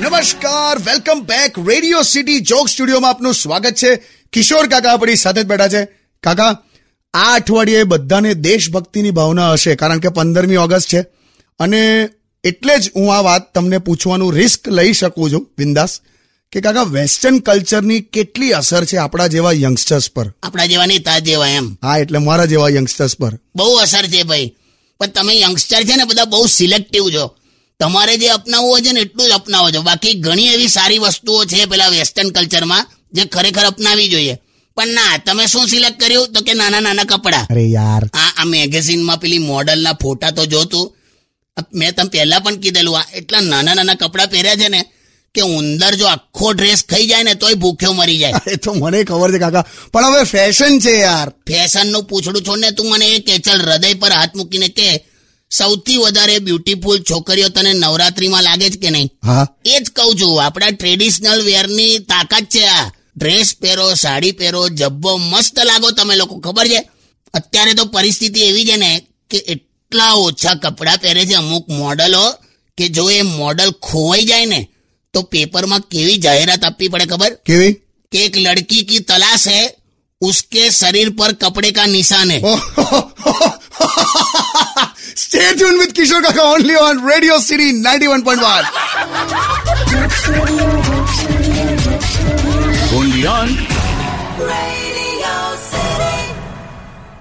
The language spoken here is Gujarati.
નમસ્કાર welcome back radio city joke સ્ટુડિયોમાં આપનું સ્વાગત છે. કિશોર કાકા આપણી સાથે જ બેઠા છે. કાકા આ અઠવાડિયે બધાને દેશભક્તિની ભાવના હશે કારણ કે પંદરમી ઓગસ્ટ છે. અને એટલે જ હું આ વાત તમને પૂછવાનું રિસ્ક લઈ શકું છું બિંદાસ. કે કાકા વેસ્ટર્ન કલ્ચરની કેટલી અસર છે આપણા જેવા યંગસ્ટર્સ પર? આપણા જેવા નહીં તા જેવા એમ. હા એટલે મારા જેવા યંગસ્ટર્સ પર. બહુ અસર છે ભાઈ. પણ તમે યંગસ્ટર છે ને બધા બહુ સિલેક્ટિવ છો. તમારે જે અપનાવવું હોય છે ને એટલું જ અપનાવો છો. બાકી ઘણી એવી સારી વસ્તુઓ છે પેલા વેસ્ટર્ન કલ્ચરમાં જે ખરેખર અપનાવી જોઈએ. પણ ના તમે શું સિલેક્ટ કર્યું? તો કે નાના નાના કપડા. અરે યાર. આ આ મેગેઝિનમાં પેલી મોડલના ફોટા તો જોતું. મેં તમે પહેલા પણ કીધેલું આ એટલા નાના નાના કપડા પહેર્યા છે ને કે ઉંદર જો આખો ડ્રેસ ખાઈ જાય ને તોય ભૂખ્યો મરી જાય. એ તો મને ખબર છે કાકા. પણ હવે ફેશન છે યાર. ફેશનનું પૂછડું છોડ ને તું મને એ કે ચાલ હૃદય પર હાથ મૂકીને કે સૌથી વધારે બ્યુટીફુલ છોકરીઓ તને નવરાત્રીમાં લાગે છે કે નહીં? હા. એ જ કહું છું આપણા ટ્રેડિશનલ વેરની તાકાત છે આ. ડ્રેસ પહેરો સાડી પહેરો જબ્બો મસ્ત લાગો તમે લોકો ખબર છે? અત્યારે તો પરિસ્થિતિ એવી છે ને કે એટલા ઓછા કપડાં પહેરે છે અમુક મોડલો કે જો એ મોડલ ખોવાઈ જાય ને તો પેપરમાં કેવી જાહેરાત આપવી પડે ખબર કેવી कि एक लड़की की तलाश है उसके शरीर पर कपड़े का निशान है Stay tuned with Kishore Kaka only on Radio City 91.1. Only on